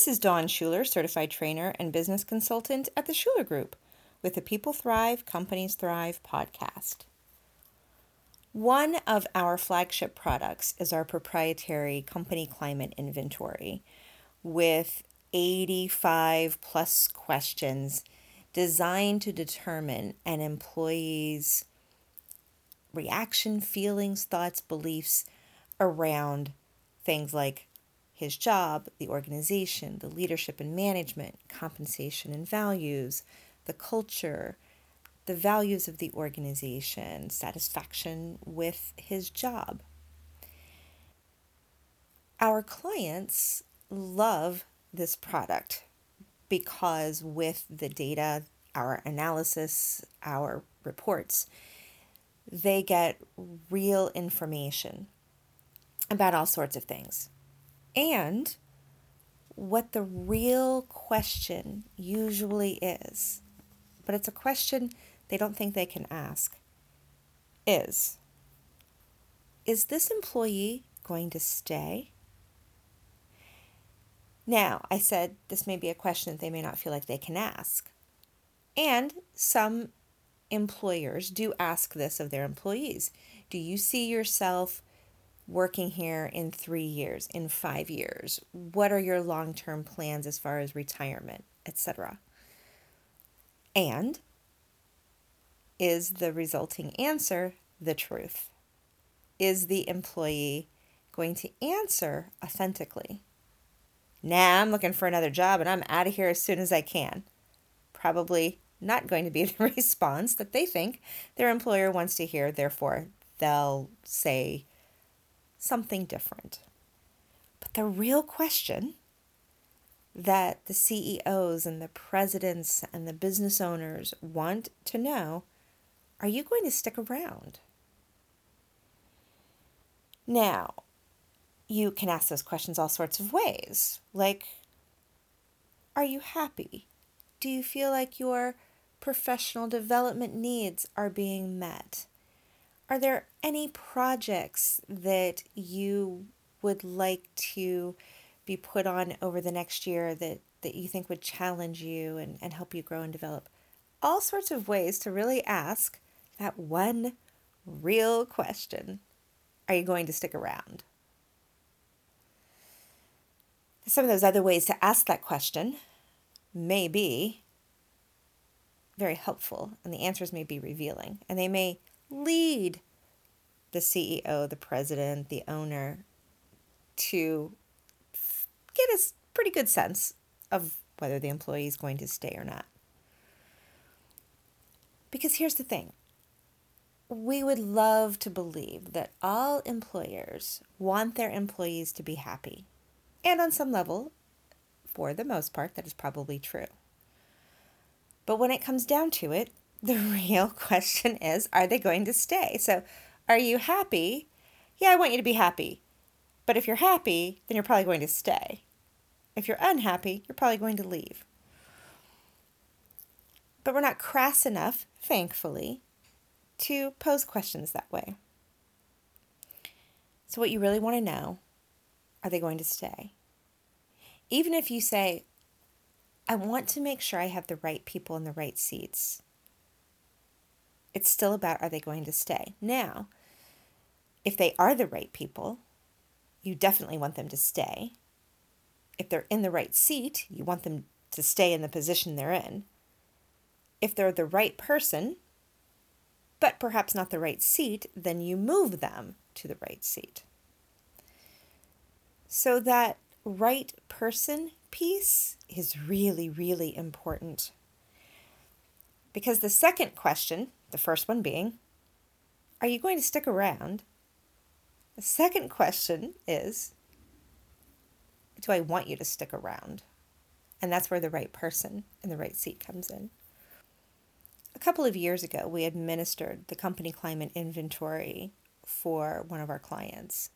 This is Dawn Shuler, certified trainer and business consultant at the Shuler Group with the People Thrive, Companies Thrive podcast. One of our flagship products is our proprietary company climate inventory with 85 plus questions designed to determine an employee's reaction, feelings, thoughts, beliefs around things like his job, the organization, the leadership and management, compensation and values, the culture, the values of the organization, satisfaction with his job. Our clients love this product because with the data, our analysis, our reports, they get real information about all sorts of things. And what the real question usually is, but it's a question they don't think they can ask, is Is this employee going to stay? Now, I said this may be a question that they may not feel like they can ask. And some employers do ask this of their employees Do you see yourself working here in three years, in five years? What are your long term plans as far as retirement, etc.? And is the resulting answer the truth? Is the employee going to answer authentically? Nah, I'm looking for another job and I'm out of here as soon as I can. Probably not going to be the response that they think their employer wants to hear, therefore, they'll say something different. But the real question that the CEOs and the presidents and the business owners want to know are you going to stick around? Now, you can ask those questions all sorts of ways. Like, are you happy? Do you feel like your professional development needs are being met? Are there any projects that you would like to be put on over the next year that, that you think would challenge you and, and help you grow and develop? All sorts of ways to really ask that one real question Are you going to stick around? Some of those other ways to ask that question may be very helpful, and the answers may be revealing, and they may lead the CEO, the president, the owner to get a pretty good sense of whether the employee is going to stay or not. Because here's the thing we would love to believe that all employers want their employees to be happy. And on some level, for the most part, that is probably true. But when it comes down to it, the real question is are they going to stay? So, are you happy? Yeah, I want you to be happy. But if you're happy, then you're probably going to stay. If you're unhappy, you're probably going to leave. But we're not crass enough, thankfully, to pose questions that way. So, what you really want to know are they going to stay? Even if you say, I want to make sure I have the right people in the right seats. It's still about are they going to stay? Now, if they are the right people, you definitely want them to stay. If they're in the right seat, you want them to stay in the position they're in. If they're the right person, but perhaps not the right seat, then you move them to the right seat. So that right person piece is really, really important. Because the second question, the first one being, are you going to stick around? The second question is, do I want you to stick around? And that's where the right person in the right seat comes in. A couple of years ago, we administered the company climate inventory for one of our clients.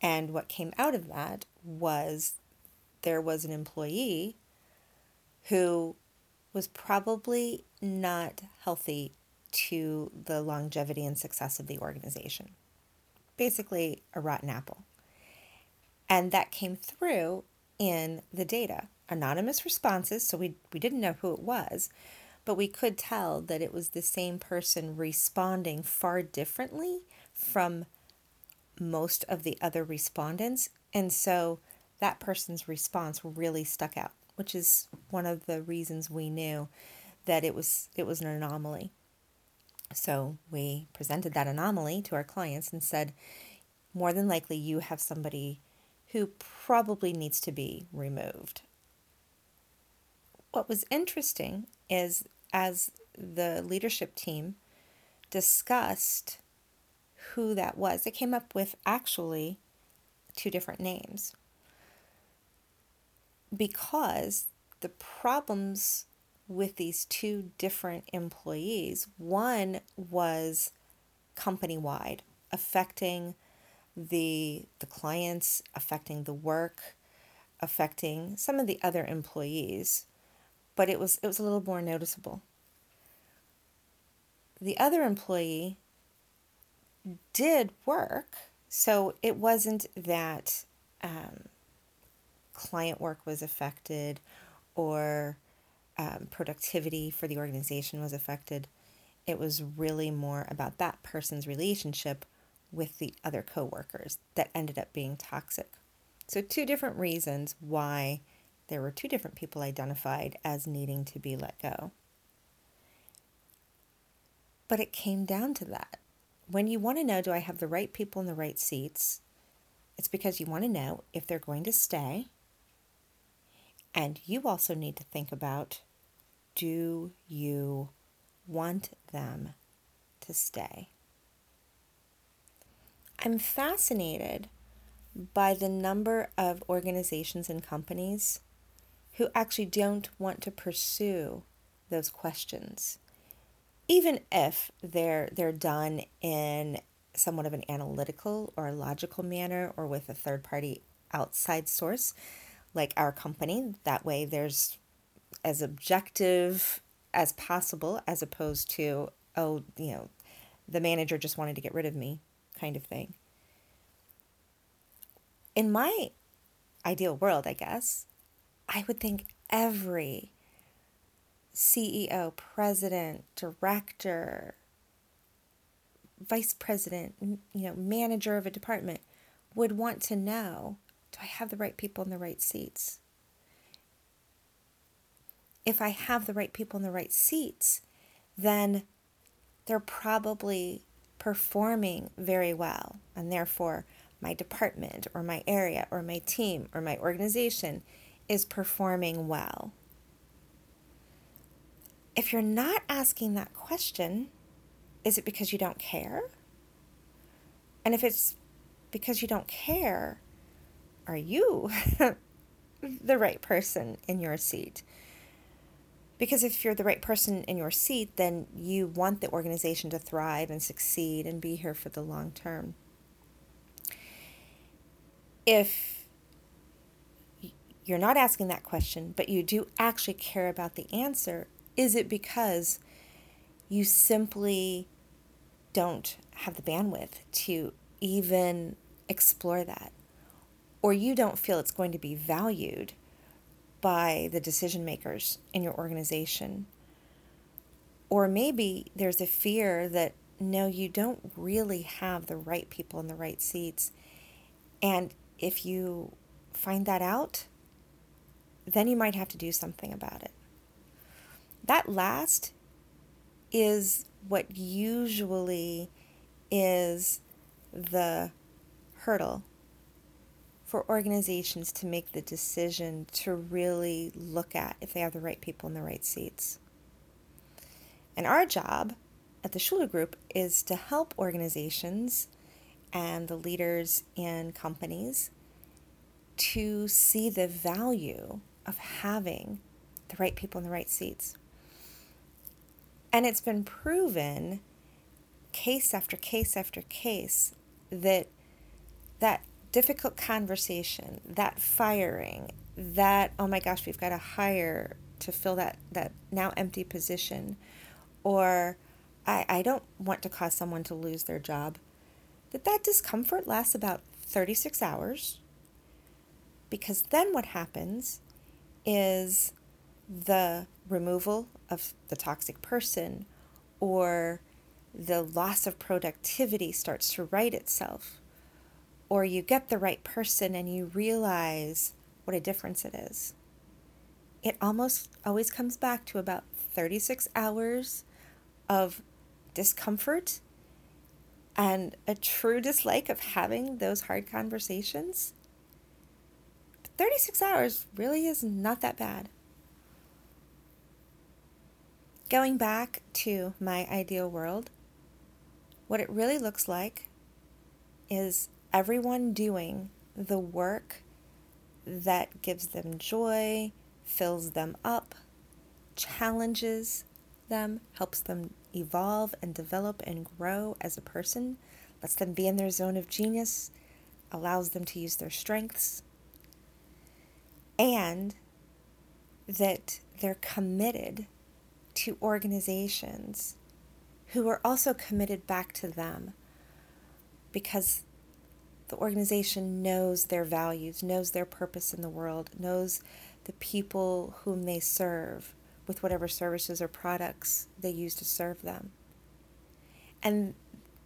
And what came out of that was there was an employee who was probably not healthy to the longevity and success of the organization. Basically, a rotten apple. And that came through in the data. Anonymous responses, so we, we didn't know who it was, but we could tell that it was the same person responding far differently from most of the other respondents. And so that person's response really stuck out, which is one of the reasons we knew that it was it was an anomaly. So we presented that anomaly to our clients and said, more than likely you have somebody who probably needs to be removed. What was interesting is as the leadership team discussed who that was, they came up with actually two different names. Because the problems with these two different employees, one was company wide, affecting the the clients, affecting the work, affecting some of the other employees, but it was it was a little more noticeable. The other employee did work, so it wasn't that um, client work was affected or um, productivity for the organization was affected. It was really more about that person's relationship with the other coworkers that ended up being toxic. So, two different reasons why there were two different people identified as needing to be let go. But it came down to that. When you want to know, do I have the right people in the right seats? It's because you want to know if they're going to stay. And you also need to think about do you want them to stay? I'm fascinated by the number of organizations and companies who actually don't want to pursue those questions even if they're they're done in somewhat of an analytical or logical manner or with a third party outside source like our company that way there's as objective as possible as opposed to oh you know the manager just wanted to get rid of me kind of thing. In my ideal world i guess i would think every ceo president director vice president you know manager of a department would want to know do i have the right people in the right seats if I have the right people in the right seats, then they're probably performing very well. And therefore, my department or my area or my team or my organization is performing well. If you're not asking that question, is it because you don't care? And if it's because you don't care, are you the right person in your seat? Because if you're the right person in your seat, then you want the organization to thrive and succeed and be here for the long term. If you're not asking that question, but you do actually care about the answer, is it because you simply don't have the bandwidth to even explore that? Or you don't feel it's going to be valued by the decision makers in your organization. Or maybe there's a fear that no, you don't really have the right people in the right seats. And if you find that out, then you might have to do something about it. That last is what usually is the hurdle for organizations to make the decision to really look at if they have the right people in the right seats. And our job at the Shuler Group is to help organizations and the leaders in companies to see the value of having the right people in the right seats. And it's been proven case after case after case that that difficult conversation, that firing, that, oh my gosh, we've got to hire to fill that, that now empty position, or I, I don't want to cause someone to lose their job, that that discomfort lasts about 36 hours Because then what happens is the removal of the toxic person or the loss of productivity starts to right itself. Or you get the right person and you realize what a difference it is. It almost always comes back to about 36 hours of discomfort and a true dislike of having those hard conversations. 36 hours really is not that bad. Going back to my ideal world, what it really looks like is everyone doing the work that gives them joy, fills them up, challenges them, helps them evolve and develop and grow as a person, lets them be in their zone of genius, allows them to use their strengths, and that they're committed to organizations who are also committed back to them because the organization knows their values, knows their purpose in the world, knows the people whom they serve with whatever services or products they use to serve them. And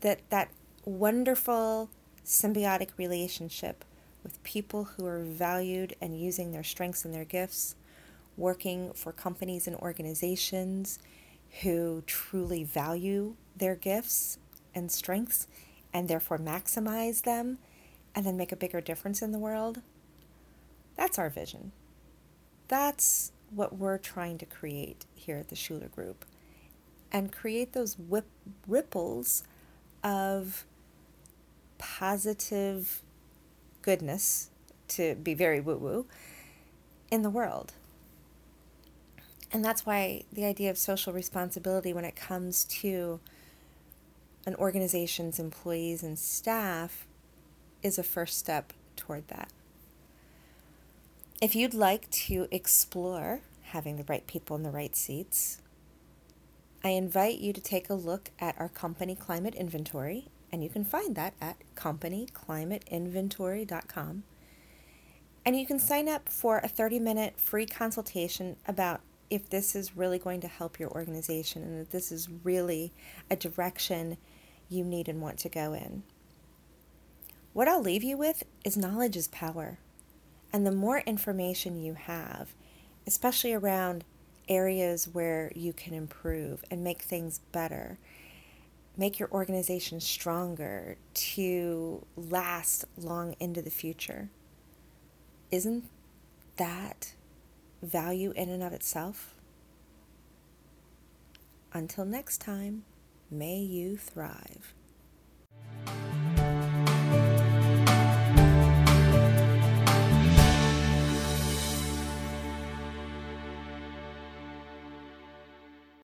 that that wonderful symbiotic relationship with people who are valued and using their strengths and their gifts, working for companies and organizations who truly value their gifts and strengths and therefore maximize them and then make a bigger difference in the world. That's our vision. That's what we're trying to create here at the Shuler Group and create those whip, ripples of positive goodness, to be very woo woo, in the world. And that's why the idea of social responsibility when it comes to an organization's employees and staff is a first step toward that. If you'd like to explore having the right people in the right seats, I invite you to take a look at our company climate inventory, and you can find that at companyclimateinventory.com. And you can sign up for a 30 minute free consultation about if this is really going to help your organization and that this is really a direction you need and want to go in. What I'll leave you with is knowledge is power. And the more information you have, especially around areas where you can improve and make things better, make your organization stronger to last long into the future, isn't that value in and of itself? Until next time, may you thrive.